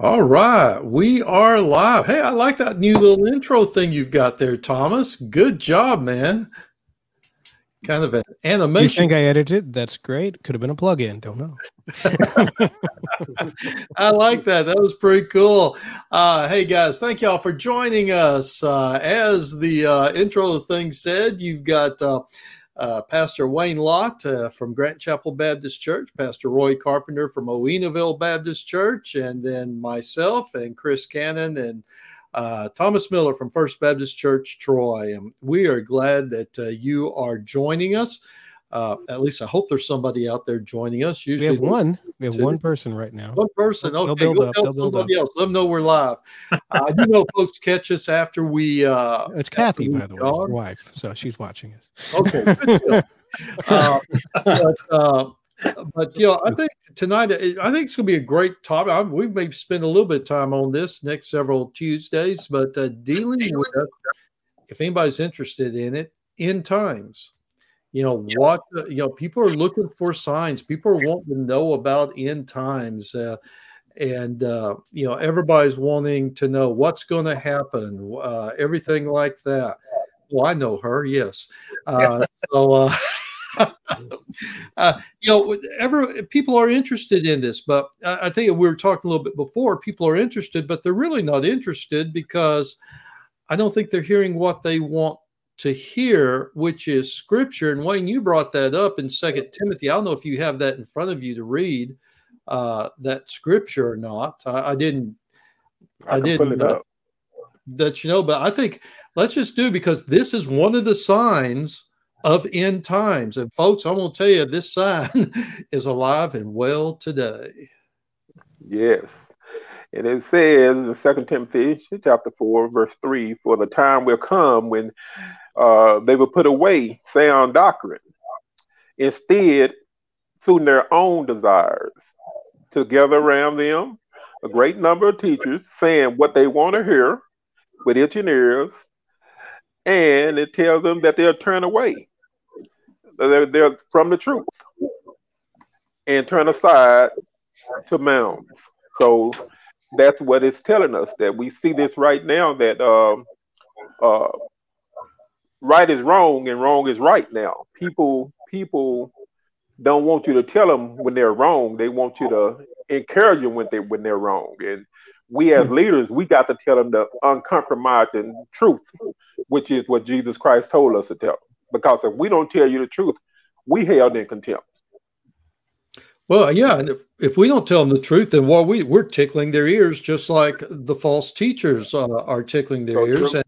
All right, we are live. Hey, I like that new little intro thing you've got there, Thomas. Good job, man. Kind of an animation. You think I edited? That's great. Could have been a plug-in. Don't know. I like that. That was pretty cool. Uh, hey guys, thank y'all for joining us. Uh, as the uh, intro thing said, you've got uh, Pastor Wayne Lott uh, from Grant Chapel Baptist Church, Pastor Roy Carpenter from Oweenaville Baptist Church, and then myself and Chris Cannon and uh, Thomas Miller from First Baptist Church, Troy. And we are glad that uh, you are joining us. Uh, at least I hope there's somebody out there joining us. Usually we have one. We have one person right now. One person. Okay, They'll go up. They'll somebody else. Let them know we're live. uh, I do know folks catch us after we. Uh, it's Kathy, by the way, your wife. So she's watching us. Okay. uh, but, uh, but you know, I think tonight, I think it's going to be a great topic. I, we may spend a little bit of time on this next several Tuesdays, but uh, dealing with, if anybody's interested in it, end times you know what you know people are looking for signs people are wanting to know about end times uh, and uh, you know everybody's wanting to know what's going to happen uh, everything like that. Well i know her yes. Uh, so uh, uh, you know ever people are interested in this but i think we were talking a little bit before people are interested but they're really not interested because i don't think they're hearing what they want to hear, which is scripture. And Wayne, you brought that up in Second Timothy. I don't know if you have that in front of you to read uh, that scripture or not. I, I didn't. I, I didn't know that you know, but I think let's just do because this is one of the signs of end times. And folks, I'm going to tell you, this sign is alive and well today. Yes. And it says in Second Timothy chapter 4, verse 3, for the time will come when uh, they will put away sound doctrine. Instead, suiting their own desires, to gather around them a great number of teachers saying what they want to hear with itching ears, and it tells them that they'll turn away. They're, they're from the truth and turn aside to mounds. So that's what it's telling us that we see this right now that um, uh, right is wrong and wrong is right now. People people don't want you to tell them when they're wrong. They want you to encourage them when they when they're wrong. And we as hmm. leaders, we got to tell them the uncompromising truth, which is what Jesus Christ told us to tell. Them. Because if we don't tell you the truth, we held in contempt. Well, yeah, and if, if we don't tell them the truth, then what we we're tickling their ears, just like the false teachers uh, are tickling their so ears. And,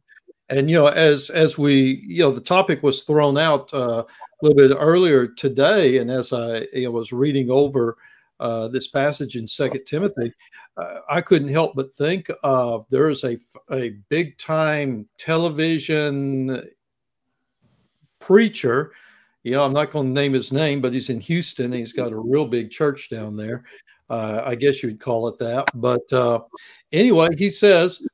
and you know, as as we you know, the topic was thrown out uh, a little bit earlier today, and as I you know, was reading over uh, this passage in Second Timothy, uh, I couldn't help but think of there is a a big time television preacher you know, I'm not going to name his name, but he's in Houston. He's got a real big church down there. Uh, I guess you'd call it that. But uh, anyway, he says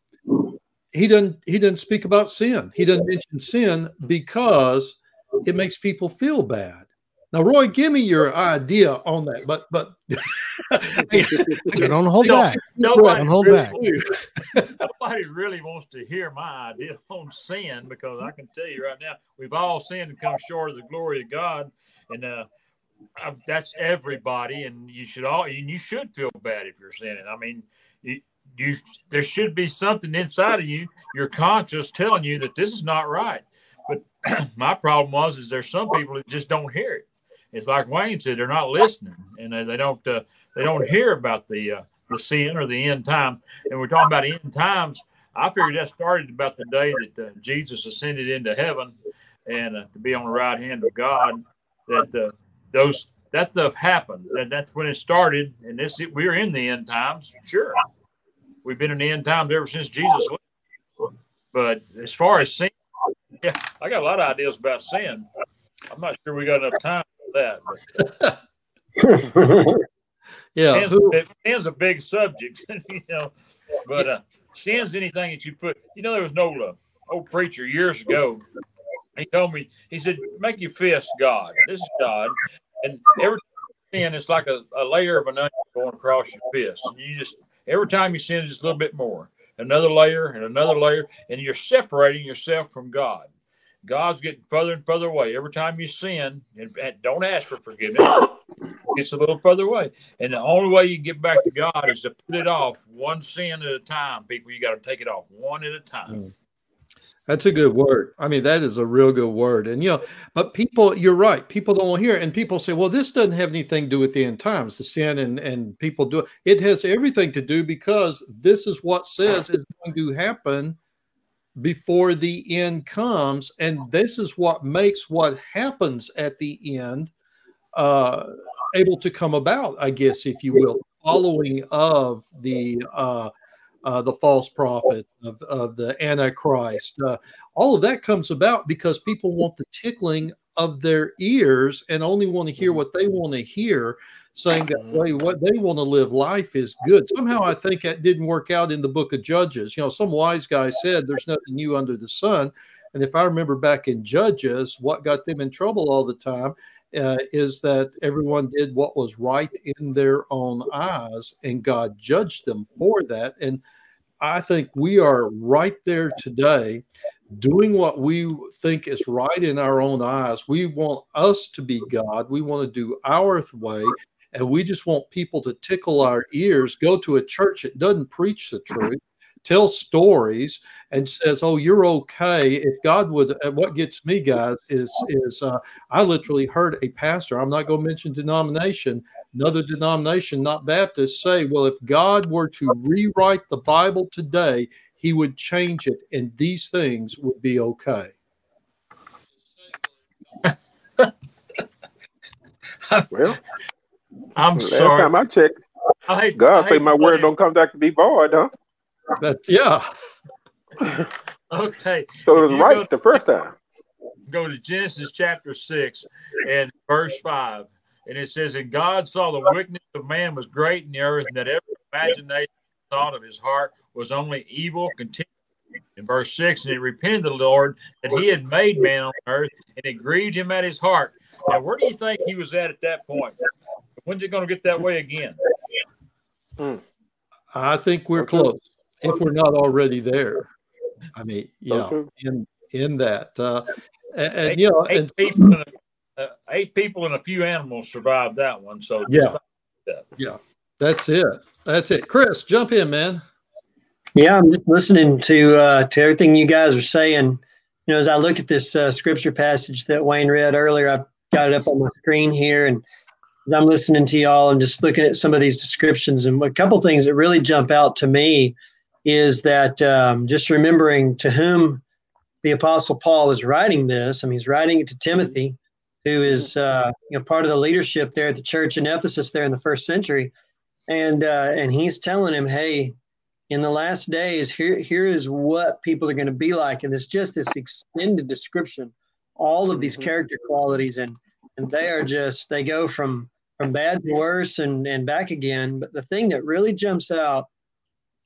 he doesn't he doesn't speak about sin. He doesn't mention sin because it makes people feel bad. Now, Roy, give me your idea on that. But but so don't hold back. Nobody don't hold back. Nobody really wants to hear my idea on sin because I can tell you right now, we've all sinned and come short of the glory of God, and uh, that's everybody. And you should all and you should feel bad if you're sinning. I mean, you, you there should be something inside of you, your conscience telling you that this is not right. But my problem was is there's some people that just don't hear it it's like Wayne said, they're not listening and they, they don't uh, they don't hear about the uh, the sin or the end time. And we're talking about end times. I figured that started about the day that uh, Jesus ascended into heaven and uh, to be on the right hand of God. That uh, those that stuff happened. That that's when it started. And this we're in the end times. Sure, we've been in the end times ever since Jesus. But as far as sin, yeah, I got a lot of ideas about sin. I'm not sure we got enough time for that. yeah, sin's, who, a, big subject, you know. But uh, sin's anything that you put. You know, there was no uh, old preacher years ago. He told me, he said, "Make your fist God. This is God, and every sin it's like a, a layer of an onion going across your fist, and you just Every time you sin, just a little bit more, another layer and another layer, and you're separating yourself from God. God's getting further and further away. Every time you sin, and, and don't ask for forgiveness, it's a little further away. And the only way you get back to God is to put it off one sin at a time. People, you got to take it off one at a time. Mm. That's a good word. I mean, that is a real good word. And you know, but people, you're right. People don't want to hear it. And people say, well, this doesn't have anything to do with the end times, the sin and, and people do it. It has everything to do because this is what says is going to happen before the end comes. And this is what makes what happens at the end uh, able to come about, I guess, if you will, following of the uh, uh, the false prophet, of, of the Antichrist. Uh, all of that comes about because people want the tickling of their ears and only want to hear what they want to hear, saying that way what they want to live life is good. Somehow I think that didn't work out in the book of Judges. You know, some wise guy said there's nothing new under the sun. And if I remember back in Judges, what got them in trouble all the time uh, is that everyone did what was right in their own eyes, and God judged them for that. And I think we are right there today doing what we think is right in our own eyes. We want us to be God. We want to do our way. And we just want people to tickle our ears, go to a church that doesn't preach the truth, tell stories and says, "Oh, you're okay." If God would, uh, what gets me, guys, is is uh, I literally heard a pastor. I'm not going to mention denomination, another denomination, not Baptist, say, "Well, if God were to rewrite the Bible today, He would change it, and these things would be okay." well, I'm sorry. last sorry. time I checked, I God I say my word don't come back to be void, huh? That yeah. okay. So it was right the first time. Go to Genesis chapter six and verse five, and it says, "And God saw the wickedness of man was great in the earth, and that every imagination thought of his heart was only evil continually." In verse six, and he repented the Lord that he had made man on earth, and it grieved him at his heart. Now, where do you think he was at at that point? When's it going to get that way again? Hmm. I think we're close if we're not already there. I mean, yeah, in in that, uh, and, and eight, you know, eight, and, people and a, uh, eight people and a few animals survived that one. So yeah, yeah, that's it. That's it. Chris, jump in, man. Yeah, I'm just listening to uh, to everything you guys are saying. You know, as I look at this uh, scripture passage that Wayne read earlier, I've got it up on my screen here, and as I'm listening to y'all and just looking at some of these descriptions, and a couple things that really jump out to me is that um, just remembering to whom the Apostle Paul is writing this. I mean, he's writing it to Timothy, who is uh, you know part of the leadership there at the church in Ephesus there in the first century, and uh, and he's telling him, hey, in the last days, here here is what people are going to be like, and it's just this extended description, all of these mm-hmm. character qualities, and and they are just they go from from bad to worse and and back again. But the thing that really jumps out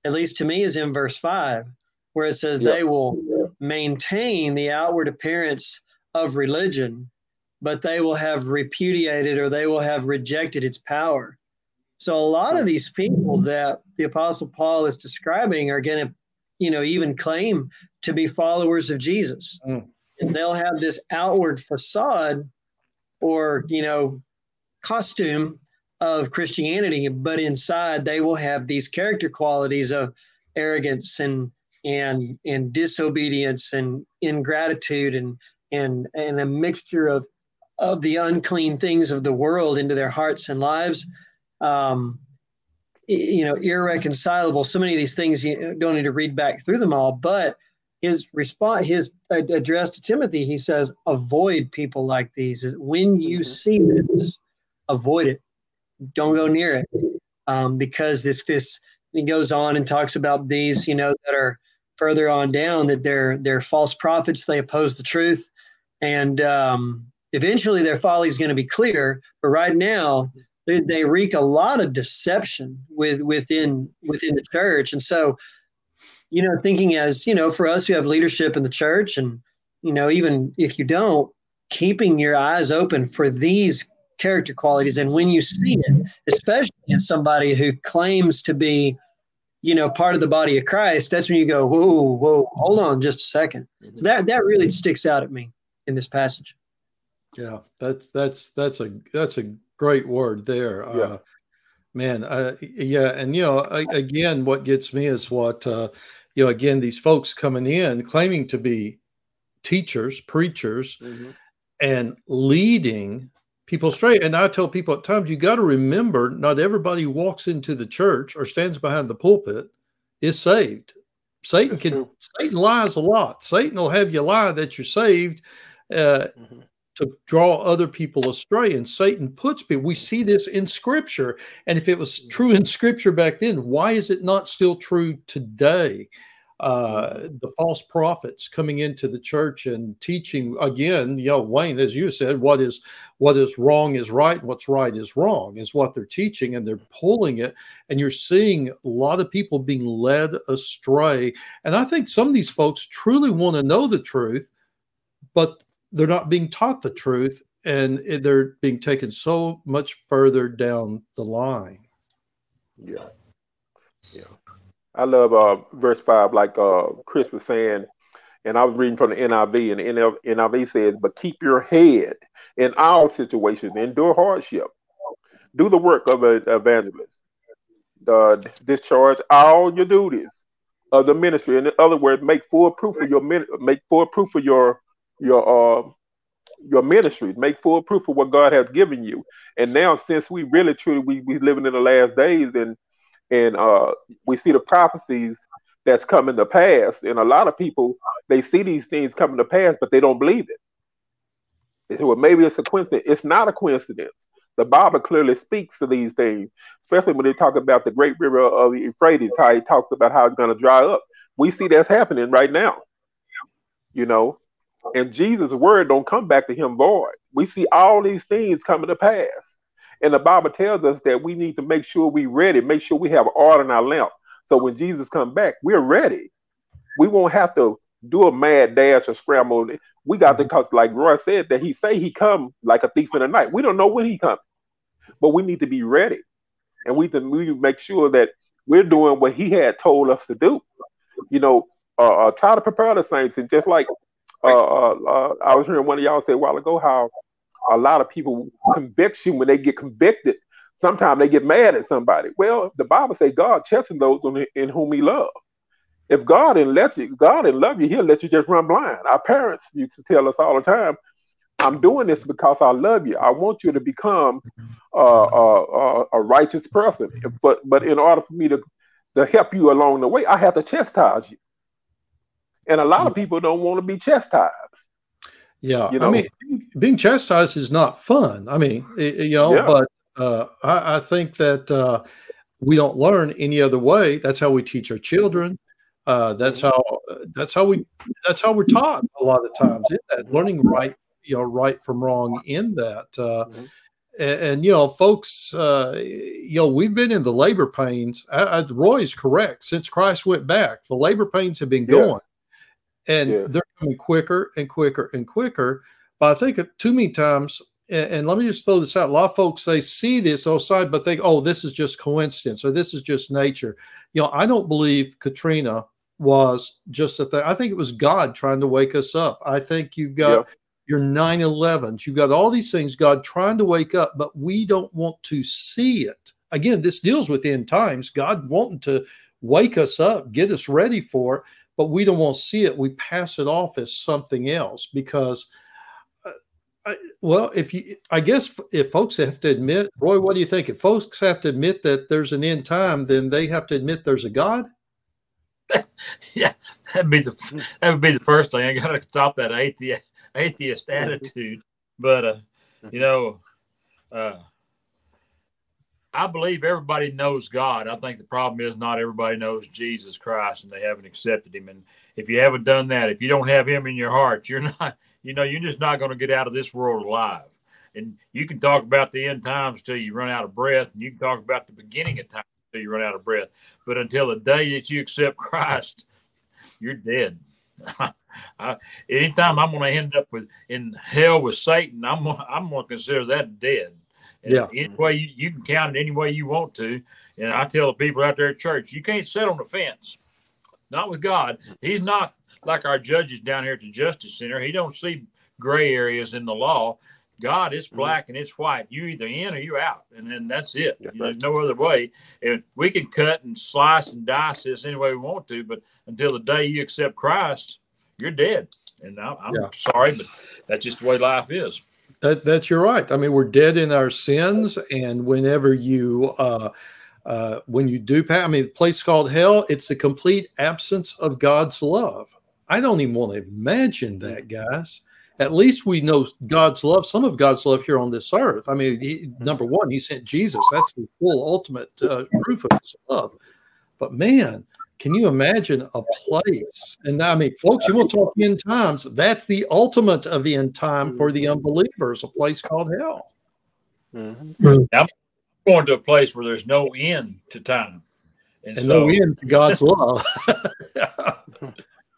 at least to me, is in verse five, where it says they will maintain the outward appearance of religion, but they will have repudiated or they will have rejected its power. So a lot of these people that the Apostle Paul is describing are going to, you know, even claim to be followers of Jesus. Mm. And they'll have this outward facade or, you know, costume of Christianity, but inside they will have these character qualities of arrogance and and and disobedience and ingratitude and and and a mixture of of the unclean things of the world into their hearts and lives. Um, you know, irreconcilable. So many of these things you don't need to read back through them all, but his response, his address to Timothy, he says, avoid people like these. When you mm-hmm. see this, avoid it don't go near it um, because this this he goes on and talks about these you know that are further on down that they're they're false prophets they oppose the truth and um, eventually their folly is going to be clear but right now they, they wreak a lot of deception with within within the church and so you know thinking as you know for us who have leadership in the church and you know even if you don't keeping your eyes open for these character qualities. And when you see it, especially in somebody who claims to be you know, part of the body of Christ, that's when you go, whoa, whoa, hold on just a 2nd mm-hmm. So that that really sticks out at me in this passage. Yeah, that's that's that's a that's a great word there. Yeah. Uh, man, uh, yeah, and you know, I, again, what gets me is what uh, you know. Again, these folks coming in claiming to be teachers, preachers, mm-hmm. and leading people straight. And I tell people at times, you got to remember, not everybody who walks into the church or stands behind the pulpit is saved. Satan That's can true. Satan lies a lot. Satan will have you lie that you're saved uh, mm-hmm. to draw other people astray. And Satan puts people. We see this in Scripture. And if it was mm-hmm. true in Scripture back then, why is it not still true today? Uh, the false prophets coming into the church and teaching again you know wayne as you said what is what is wrong is right what's right is wrong is what they're teaching and they're pulling it and you're seeing a lot of people being led astray. And i think some of these folks truly want to know the truth but they're not being taught the truth and they're being taken so much further down the line. Yeah. Yeah I love uh, verse five, like uh, Chris was saying, and I was reading from the NIV, and the NIV says, "But keep your head in all situations, endure hardship, do the work of an evangelist, uh, discharge all your duties of the ministry. In other words, make full proof of your make full proof of your your uh, your ministry, make full proof of what God has given you. And now, since we really truly we we living in the last days, and and uh, we see the prophecies that's coming to pass. And a lot of people they see these things coming to pass, but they don't believe it. They say, well, maybe it's a coincidence. It's not a coincidence. The Bible clearly speaks to these things, especially when they talk about the great river of Euphrates, how he talks about how it's going to dry up. We see that's happening right now. You know, and Jesus' word don't come back to him void. We see all these things coming to pass. And the Bible tells us that we need to make sure we're ready, make sure we have oil in our lamp. So when Jesus comes back, we're ready. We won't have to do a mad dash or scramble. We got to, cause like Roy said, that he say he come like a thief in the night. We don't know when he comes, but we need to be ready, and we to we make sure that we're doing what he had told us to do. You know, uh, uh, try to prepare the saints, and just like uh, uh, uh I was hearing one of y'all say a while ago, how a lot of people conviction when they get convicted. Sometimes they get mad at somebody. Well, the Bible says God chastens those in whom He loves. If God didn't let you, God didn't love you, He'll let you just run blind. Our parents used to tell us all the time, "I'm doing this because I love you. I want you to become uh, uh, uh, a righteous person. But but in order for me to to help you along the way, I have to chastise you." And a lot of people don't want to be chastised. Yeah, you know? I mean, being chastised is not fun. I mean, you know, yeah. but uh, I, I, think that uh, we don't learn any other way. That's how we teach our children. Uh, that's mm-hmm. how that's how we that's how we're taught a lot of times. Learning right, you know, right from wrong. In that, uh, mm-hmm. and, and, you know, folks, uh, you know, we've been in the labor pains. I, I, Roy's correct. Since Christ went back, the labor pains have been going and yeah. they're coming quicker and quicker and quicker. But I think too many times, and, and, let me just throw this out. A lot of folks they see this outside, but they oh, this is just coincidence or this is just nature. You know, I don't believe Katrina was just a thing. I think it was God trying to wake us up. I think you've got yeah. your 9 11s, you've got all these things, God trying to wake up, but we don't want to see it. Again, this deals with end times, God wanting to wake us up, get us ready for it but we don't want to see it. We pass it off as something else because, uh, I, well, if you, I guess if folks have to admit, Roy, what do you think? If folks have to admit that there's an end time, then they have to admit there's a God. yeah, that be the that would be the first thing. I got to stop that atheist atheist attitude. But uh, you know, uh, I believe everybody knows God. I think the problem is not everybody knows Jesus Christ and they haven't accepted him. And if you haven't done that, if you don't have him in your heart, you're not, you know, you're just not going to get out of this world alive. And you can talk about the end times till you run out of breath, and you can talk about the beginning of time till you run out of breath. But until the day that you accept Christ, you're dead. I, anytime I'm going to end up with in hell with Satan, I'm I'm going to consider that dead. Yeah. Any way you, you can count it any way you want to. And I tell the people out there at church, you can't sit on the fence. Not with God. He's not like our judges down here at the Justice Center. He don't see gray areas in the law. God, it's mm-hmm. black mm-hmm. and it's white. You either in or you out, and then that's it. There's no other way. And we can cut and slice and dice this any way we want to, but until the day you accept Christ, you're dead. And I'm, I'm yeah. sorry, but that's just the way life is. That, that's you're right. I mean, we're dead in our sins, and whenever you uh, uh, when you do pass, I mean, the place called hell, it's the complete absence of God's love. I don't even want to imagine that, guys. At least we know God's love, some of God's love here on this earth. I mean, he, number one, He sent Jesus. That's the full ultimate uh, proof of His love. But man, can you imagine a place? And I mean, folks, you want to talk end times? That's the ultimate of end time for the unbelievers, a place called hell. Mm-hmm. I'm going to a place where there's no end to time, and, and so, no end to God's love.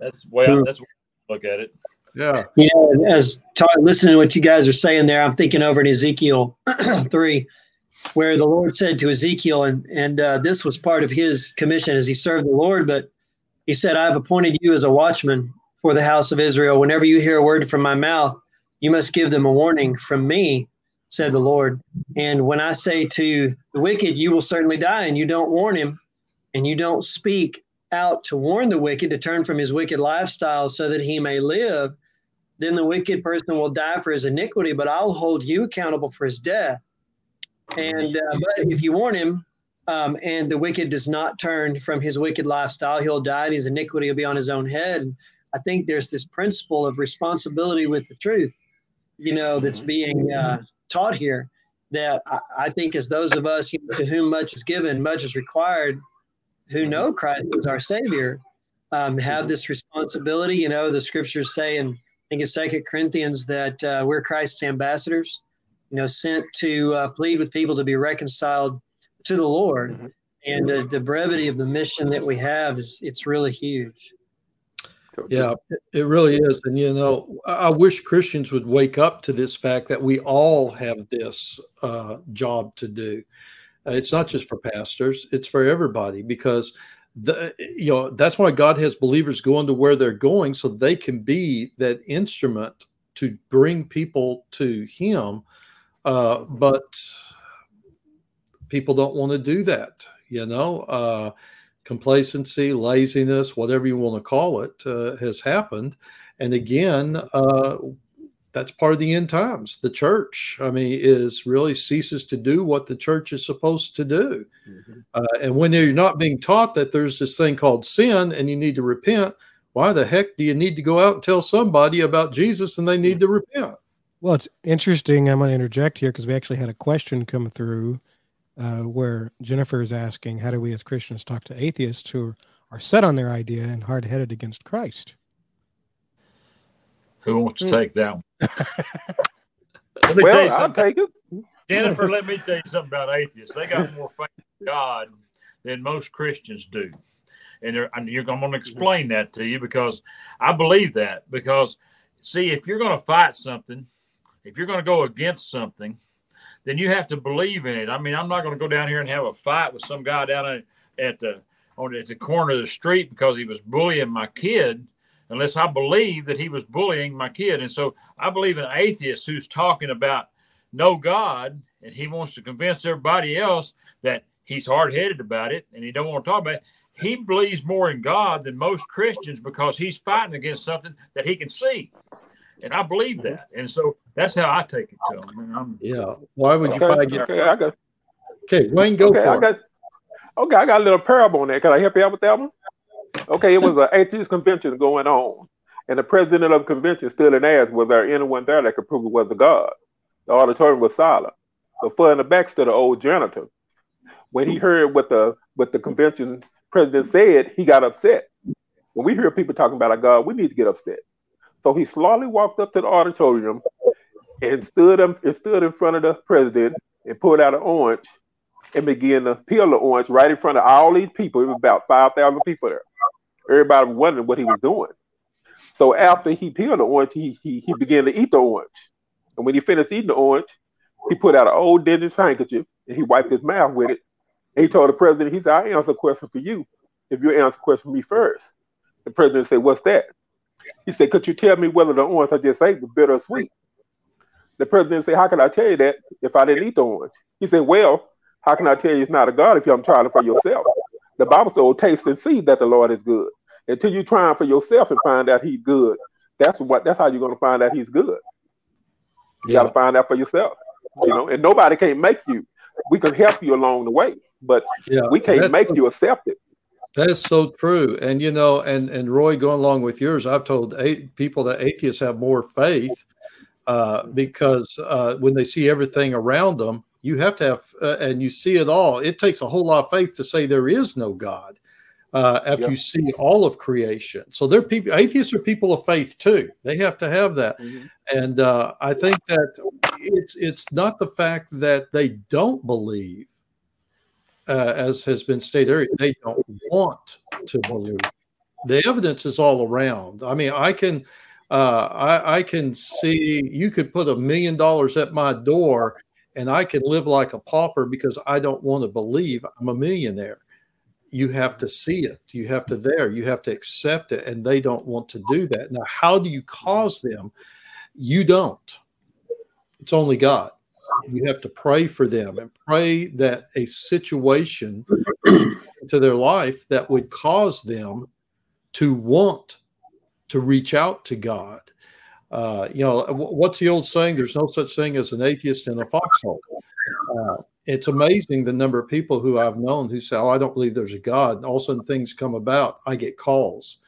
that's the way I, that's the way I look at it. Yeah. You know, as talk, listening to what you guys are saying there, I'm thinking over in Ezekiel three where the Lord said to Ezekiel, and and uh, this was part of his commission as he served the Lord. But he said, "I have appointed you as a watchman for the house of Israel. Whenever you hear a word from my mouth, you must give them a warning from me," said the Lord. And when I say to the wicked, "You will certainly die," and you don't warn him, and you don't speak out to warn the wicked to turn from his wicked lifestyle so that he may live, then the wicked person will die for his iniquity, but I'll hold you accountable for his death. And uh, but if you warn him, um, and the wicked does not turn from his wicked lifestyle, he'll die, and his iniquity will be on his own head. And I think there's this principle of responsibility with the truth, you know, that's mm-hmm. being uh, taught here. That I, I, think, as those of us to whom much is given, much is required, who mm-hmm. know Christ as our Savior, um, have mm-hmm. this responsibility. You know, the scriptures say in I think it's Second Corinthians that uh, we're Christ's ambassadors you know, sent to uh, plead with people to be reconciled to the Lord. Mm-hmm. And uh, the brevity of the mission that we have is it's really huge. Yeah, it really is. And, you know, I wish Christians would wake up to this fact that we all have this uh, job to do. Uh, it's not just for pastors, it's for everybody because the you know that's why God has believers going to where they're going so they can be that instrument to bring people to him uh, but people don't want to do that, you know. Uh, complacency, laziness, whatever you want to call it, uh, has happened. And again, uh, that's part of the end times. The church, I mean, is really ceases to do what the church is supposed to do. Mm-hmm. Uh, and when you're not being taught that there's this thing called sin and you need to repent, why the heck do you need to go out and tell somebody about Jesus and they need to repent? Well, it's interesting. I'm going to interject here because we actually had a question come through uh, where Jennifer is asking, How do we as Christians talk to atheists who are set on their idea and hard headed against Christ? Who wants to hmm. take that one? well, tell you something. I'll take it. Jennifer, let me tell you something about atheists. They got more faith in God than most Christians do. And, and you're, I'm going to explain that to you because I believe that. Because, see, if you're going to fight something, if you're going to go against something, then you have to believe in it. I mean, I'm not going to go down here and have a fight with some guy down at the on at the corner of the street because he was bullying my kid, unless I believe that he was bullying my kid. And so I believe an atheist who's talking about no God and he wants to convince everybody else that he's hard headed about it and he don't want to talk about it. He believes more in God than most Christians because he's fighting against something that he can see and I believe mm-hmm. that. And so that's how I take it to them. I'm, yeah. Why would you okay, find okay, I got, okay, Wayne, go okay, for I got, it. Okay, I got a little parable on that. Can I help you out with that one? Okay, it was an atheist convention going on, and the president of the convention stood and asked, "Was there anyone there that could prove it was a god?" The auditorium was silent. The far in the back stood an old janitor. When he heard what the what the convention president said, he got upset. When we hear people talking about a god, we need to get upset. So he slowly walked up to the auditorium and stood and stood in front of the president and pulled out an orange and began to peel the orange right in front of all these people. It was about five thousand people there. Everybody was wondering what he was doing. So after he peeled the orange, he, he he began to eat the orange. And when he finished eating the orange, he put out an old dentist handkerchief and he wiped his mouth with it And he told the president, he said, I answer a question for you if you answer a question for me first. The president said, What's that? He said, Could you tell me whether the orange I just ate was bitter or sweet? The president said, How can I tell you that if I didn't eat the orange? He said, Well, how can I tell you it's not a God if you haven't tried it for yourself? The Bible says, oh, taste and see that the Lord is good. Until you try it for yourself and find out he's good, that's what that's how you're gonna find out he's good. You yeah. gotta find out for yourself. You know, and nobody can make you. We can help you along the way, but yeah, we can't make you accept it. That is so true. And you know, and and Roy, going along with yours, I've told eight people that atheists have more faith uh, because uh, when they see everything around them, you have to have, uh, and you see it all. It takes a whole lot of faith to say there is no God uh, after yep. you see all of creation. So they're people. Atheists are people of faith too. They have to have that. Mm-hmm. And uh, I think that it's it's not the fact that they don't believe uh, as has been stated earlier, they don't want to believe. The evidence is all around. I mean, I can, uh, I, I can see you could put a million dollars at my door, and I can live like a pauper because I don't want to believe I'm a millionaire. You have to see it. You have to there. You have to accept it, and they don't want to do that. Now, how do you cause them? You don't. It's only God you have to pray for them and pray that a situation to their life that would cause them to want to reach out to God. Uh, you know, what's the old saying? There's no such thing as an atheist in a foxhole. Uh, it's amazing the number of people who I've known who say, "Oh, I don't believe there's a God." And all of a sudden, things come about. I get calls.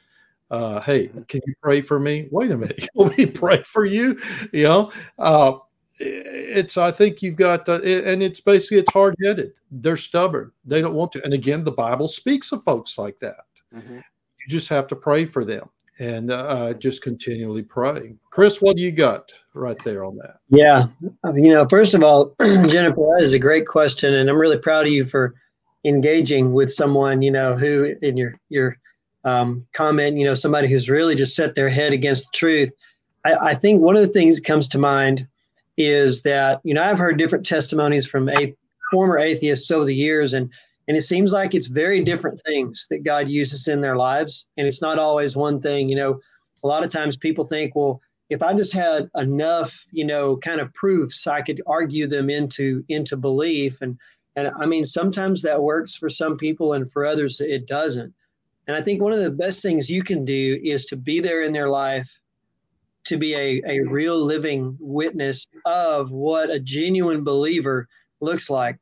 Uh, hey, can you pray for me? Wait a minute, want me pray for you? You know, uh, it's i think you've got uh, and it's basically it's hard-headed. They're stubborn. They don't want to. And again the bible speaks of folks like that. Mm-hmm. you just have to pray for them. And uh, just continually pray. Chris what do you got right there on that? Yeah. You know first of all jennifer that is a great question. And i'm really proud of you for engaging with someone you know who in your your um, comment you know somebody who's really just set their head against the truth. I, I think one of the things that comes to mind is that you know I've heard different testimonies from a former atheists over the years, and and it seems like it's very different things that God uses in their lives, and it's not always one thing. You know, a lot of times people think, well, if I just had enough, you know, kind of proofs, I could argue them into into belief, and and I mean sometimes that works for some people, and for others it doesn't. And I think one of the best things you can do is to be there in their life to be a, a real living witness of what a genuine believer looks like.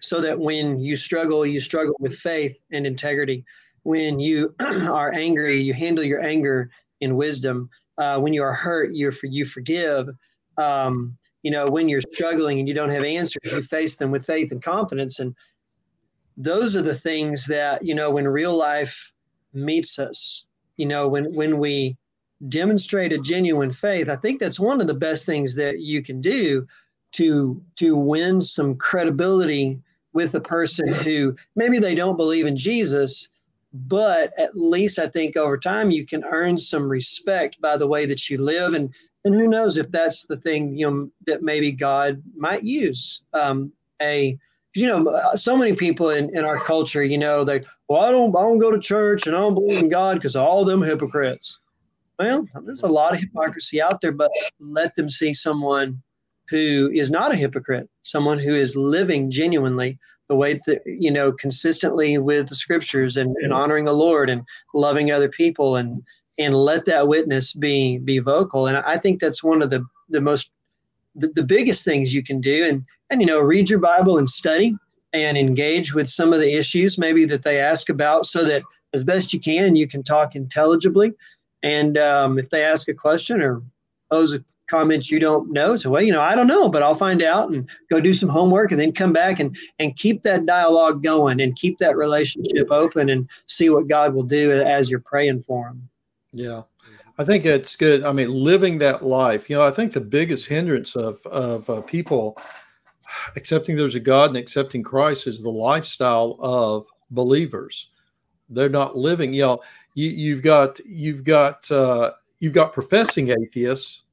So that when you struggle you struggle with faith and integrity. When you are angry you handle your anger in wisdom. Uh, when you are hurt you you forgive. Um, you know when you're struggling and you don't have answers you face them with faith and confidence. And those are the things that you know when real life meets us you know when when we demonstrate a genuine faith, I think that's one of the best things that you can do to to win some credibility with a person who maybe they don't believe in Jesus, but at least I think over time you can earn some respect by the way that you live. And and who knows if that's the thing you know that maybe God might use um, a you know so many people in, in our culture you know they well I don't I don't go to church and I don't believe in God because all them hypocrites well, there's a lot of hypocrisy out there, but let them see someone who is not a hypocrite, someone who is living genuinely the way that, you know, consistently with the scriptures and, and honoring the Lord and loving other people and, and let that witness be, be vocal. And I think that's one of the, the most, the, the biggest things you can do. And, and, you know, read your Bible and study and engage with some of the issues maybe that they ask about so that as best you can, you can talk intelligibly and um, if they ask a question or pose a comment you don't know, so well, you know, I don't know, but I'll find out and go do some homework and then come back and and keep that dialogue going and keep that relationship open and see what God will do as you're praying for them. Yeah. I think it's good. I mean, living that life, you know, I think the biggest hindrance of, of uh, people accepting there's a God and accepting Christ is the lifestyle of believers. They're not living, you know, you, have got you've got uh, you've got professing atheists,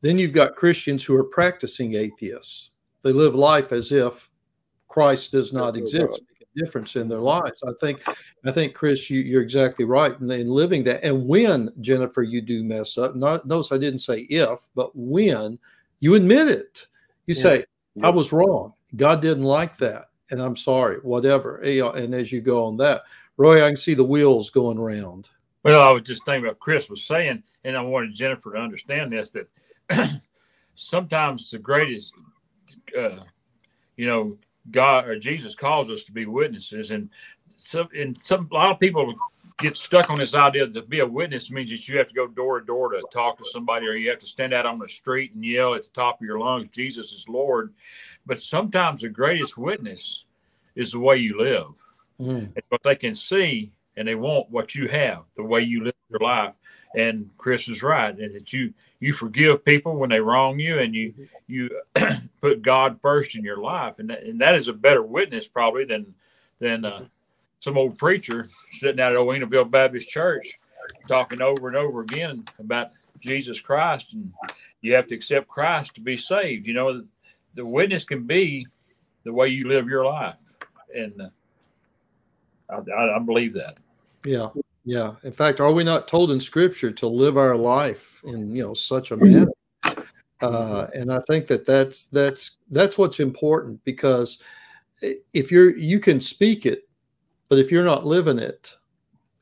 then you've got Christians who are practicing atheists. They live life as if Christ does not exist make a difference in their lives. I think I think Chris, you, you're exactly right in, in living that. And when Jennifer, you do mess up, not notice I didn't say if, but when you admit it, you yeah. say, I was wrong. God didn't like that. And I'm sorry, whatever. And as you go on that, Roy, I can see the wheels going around. Well, I was just thinking about Chris was saying, and I wanted Jennifer to understand this that sometimes the greatest, uh, you know, God or Jesus calls us to be witnesses, and some and some a lot of people get stuck on this idea that to be a witness means that you have to go door to door to talk to somebody, or you have to stand out on the street and yell at the top of your lungs, "Jesus is Lord." But sometimes the greatest witness is the way you live, mm. what they can see and they want what you have, the way you live your life. And Chris is right, and that you you forgive people when they wrong you, and you you put God first in your life, and that, and that is a better witness probably than than uh, some old preacher sitting out at Owenaville Baptist Church talking over and over again about Jesus Christ, and you have to accept Christ to be saved. You know, the witness can be the way you live your life, and uh, I, I believe that. Yeah, yeah. In fact, are we not told in Scripture to live our life in you know such a manner? Uh, and I think that that's that's that's what's important because if you're you can speak it, but if you're not living it,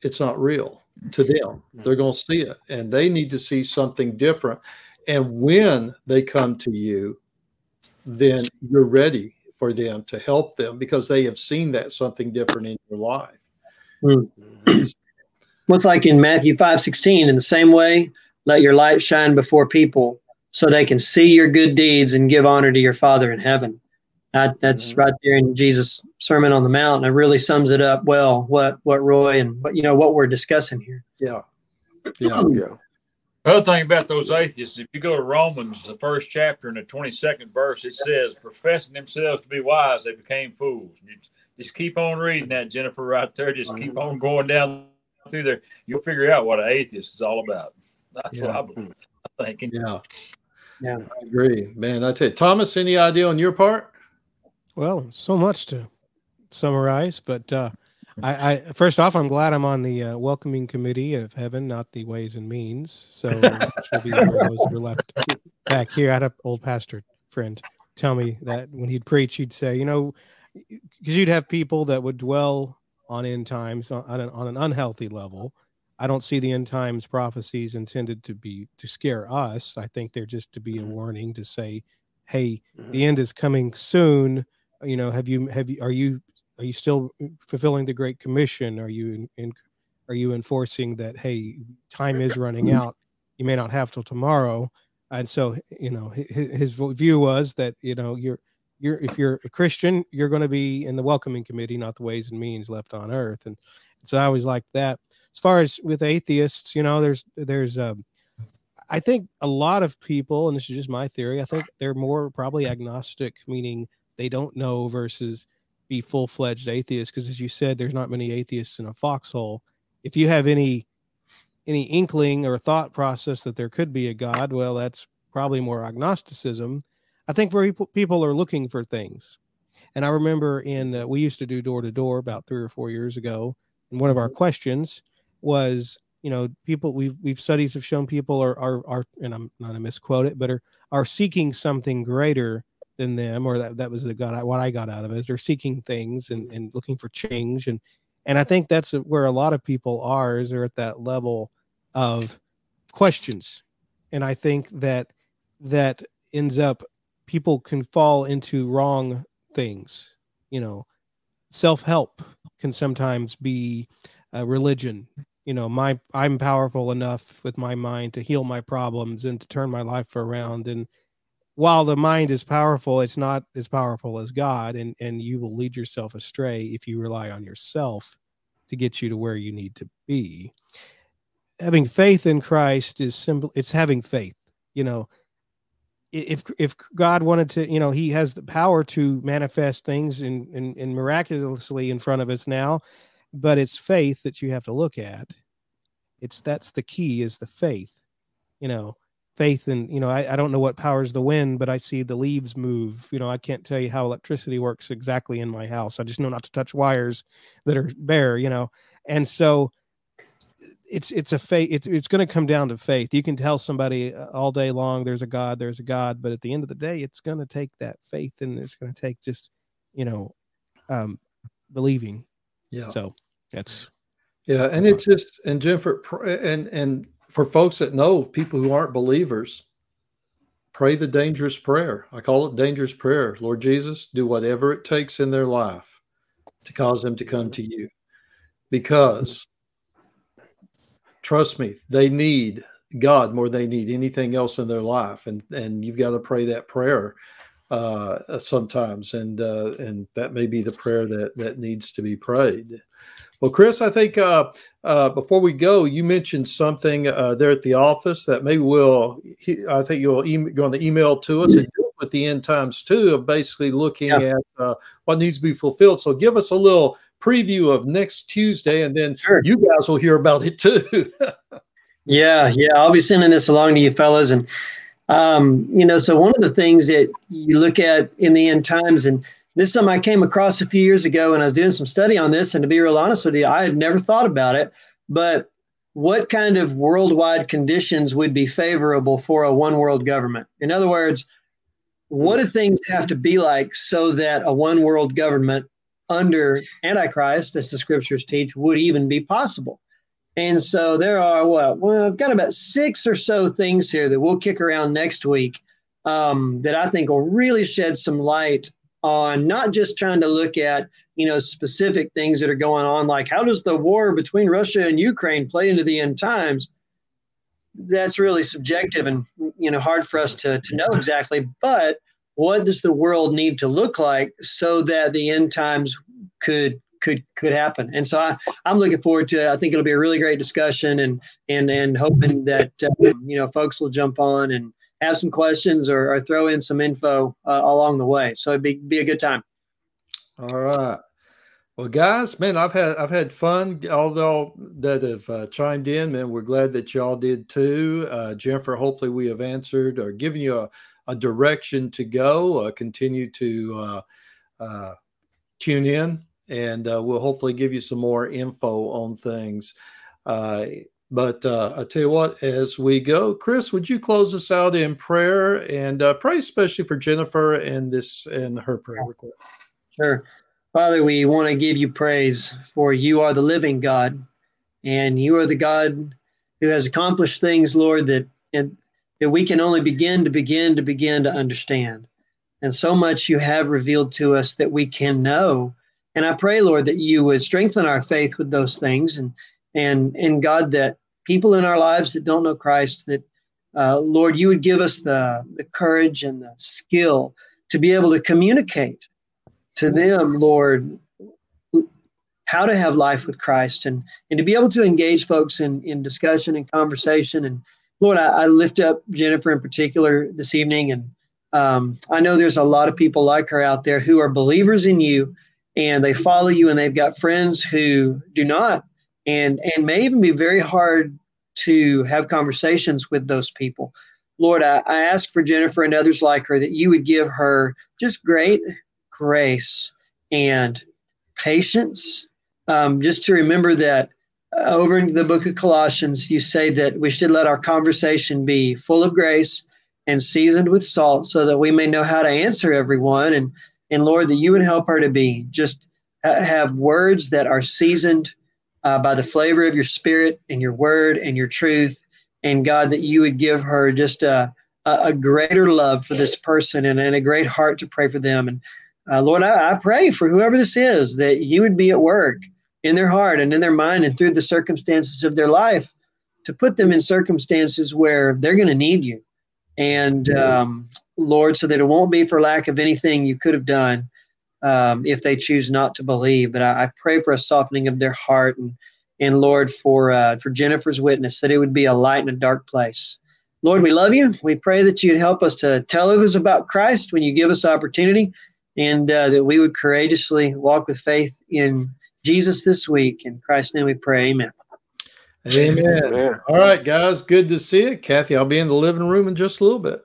it's not real to them. They're going to see it, and they need to see something different. And when they come to you, then you're ready for them to help them because they have seen that something different in your life. Mm-hmm. What's like in Matthew 5 16, in the same way, let your light shine before people so they can see your good deeds and give honor to your Father in heaven. That, that's mm-hmm. right there in Jesus' Sermon on the Mount. And it really sums it up well, what, what Roy and what, you know, what we're discussing here. Yeah. Yeah. yeah. Other thing about those atheists, if you go to Romans, the first chapter and the 22nd verse, it says, professing themselves to be wise, they became fools. Just keep on reading that, Jennifer, right there. Just keep on going down through there. You'll figure out what an atheist is all about. That's yeah. what I'm thinking. Yeah. Yeah. I agree. Man, I tell you, Thomas, any idea on your part? Well, so much to summarize, but uh, I, I, first off, I'm glad I'm on the uh, welcoming committee of heaven, not the ways and means. So should be those that are left back here. I had an old pastor friend tell me that when he'd preach, he'd say, you know, because you'd have people that would dwell on end times on an, on an unhealthy level. I don't see the end times prophecies intended to be to scare us. I think they're just to be a mm-hmm. warning to say, "Hey, mm-hmm. the end is coming soon." You know, have you have you are you are you still fulfilling the Great Commission? Are you in, in are you enforcing that? Hey, time is running mm-hmm. out. You may not have till tomorrow. And so, you know, his, his view was that you know you're you're if you're a Christian, you're going to be in the welcoming committee, not the ways and means left on earth. And so I always like that. As far as with atheists, you know, there's there's um I think a lot of people, and this is just my theory, I think they're more probably agnostic, meaning they don't know versus be full fledged atheists. Because as you said, there's not many atheists in a foxhole. If you have any any inkling or thought process that there could be a God, well, that's probably more agnosticism I think where people are looking for things. And I remember in uh, we used to do door to door about three or four years ago, and one of our mm-hmm. questions was, you know, people we've we've studies have shown people are are are, and I'm not to misquote it, but are are seeking something greater than them, or that that was the got what I got out of it is they're seeking things and and looking for change, and and I think that's where a lot of people are is they're at that level of questions, and I think that that ends up people can fall into wrong things. You know, self help can sometimes be a religion. You know, my I'm powerful enough with my mind to heal my problems and to turn my life around. And while the mind is powerful, it's not as powerful as God, and and you will lead yourself astray if you rely on yourself to get you to where you need to be. Having faith in Christ is simple. It's having faith. You know, if if God wanted to, you know, He has the power to manifest things and and, and miraculously in front of us now, but it's faith that you have to look at. It's that's the key is the faith, you know. Faith in you know I, I don't know what powers the wind but i see the leaves move. You know i can't tell you how electricity works exactly in my house. I just know not to touch wires that are bare you know? And so it's it's a faith it's, it's going to come down to faith. You can tell somebody uh, all day long there's a god there's a god but at the end of the day it's going to take that faith and it's going to take just you know um believing. Yeah. so that's Yeah, and it's just and Jennifer and and for folks that know people who aren't believers, pray the dangerous prayer. I call it dangerous prayer. Lord Jesus, do whatever it takes in their life to cause them to come to you, because trust me, they need God more than they need anything else in their life, and and you've got to pray that prayer uh, sometimes, and uh, and that may be the prayer that that needs to be prayed. Well, Chris, I think uh, uh, before we go, you mentioned something uh, there at the office that maybe we'll. I think you'll e- on to email to us and do it with the end times too of basically looking Yeah. at uh, what needs to be fulfilled. So give us a little preview of next Tuesday, and then Sure. you guys will hear about it too. Yeah, yeah. I'll be sending this along to you fellas. And, um, you know, so one of the things that you look at in the end times, and this is something I came across a few years ago and I was doing some study on this. And to be real honest with you, I had never thought about it. But what kind of worldwide conditions would be favorable for a one world government? In other words, what do things have to be like so that a one world government under Antichrist, as the scriptures teach, would even be possible? And so there are what? Well, I've got about six or so things here that we'll kick around next week um, that I think will really shed some light on not just trying to look at you know specific things that are going on, like how does the war between Russia and Ukraine play into the end times? That's really subjective and you know hard for us to to know exactly. But what does the world need to look like so that the end times could could could happen? And so I, I'm looking forward to it. I think it'll be a really great discussion, and and and hoping that um, you know folks will jump on and have some questions or, or throw in some info uh, along the way. So it'd be be a good time. All right. Well, guys, man, I've had I've had fun. All that have uh, chimed in, man, we're glad that y'all did too. Uh, Jennifer, hopefully we have answered or given you a, a direction to go. Uh, continue to uh, uh, tune in, and uh, we'll hopefully give you some more info on things. But uh, I tell you what, as we go, Chris, would you close us out in prayer and uh, pray especially for Jennifer and this and her prayer request. Sure. Father, we want to give you praise for you are the living God, and you are the God who has accomplished things, Lord, that and, that we can only begin to begin to begin to understand. And so much you have revealed to us that we can know. And I pray, Lord, that you would strengthen our faith with those things, and and and God, that people in our lives that don't know Christ, that uh, Lord, you would give us the the courage and the skill to be able to communicate to them, Lord, how to have life with Christ and, and to be able to engage folks in, in discussion and conversation. And Lord, I, I lift up Jennifer in particular this evening. And um, I know there's a lot of people like her out there who are believers in you and they follow you and they've got friends who do not and, and may even be very hard to have conversations with those people. Lord, I, I ask for Jennifer and others like her that you would give her just great grace and patience. Um, just to remember that uh, over in the book of Colossians, you say that we should let our conversation be full of grace and seasoned with salt so that we may know how to answer everyone. And, and Lord, that you would help her to be just ha- have words that are seasoned uh, by the flavor of your spirit and your word and your truth. And God, that you would give her just a, a, greater love for this person and, and a great heart to pray for them. And uh, Lord, I, I pray for whoever this is that you would be at work in their heart and in their mind and through the circumstances of their life to put them in circumstances where they're going to need you. And um, Lord, so that it won't be for lack of anything you could have done um, if they choose not to believe. But I, I, pray for a softening of their heart and, and Lord, for, uh, for Jennifer's witness, that it would be a light in a dark place. Lord, we love you. We pray that you'd help us to tell others about Christ when you give us opportunity and uh, that we would courageously walk with faith in Jesus this week. In Christ's name we pray. Amen. Amen. Amen. All right, guys. Good to see you. Kathy, I'll be in the living room in just a little bit.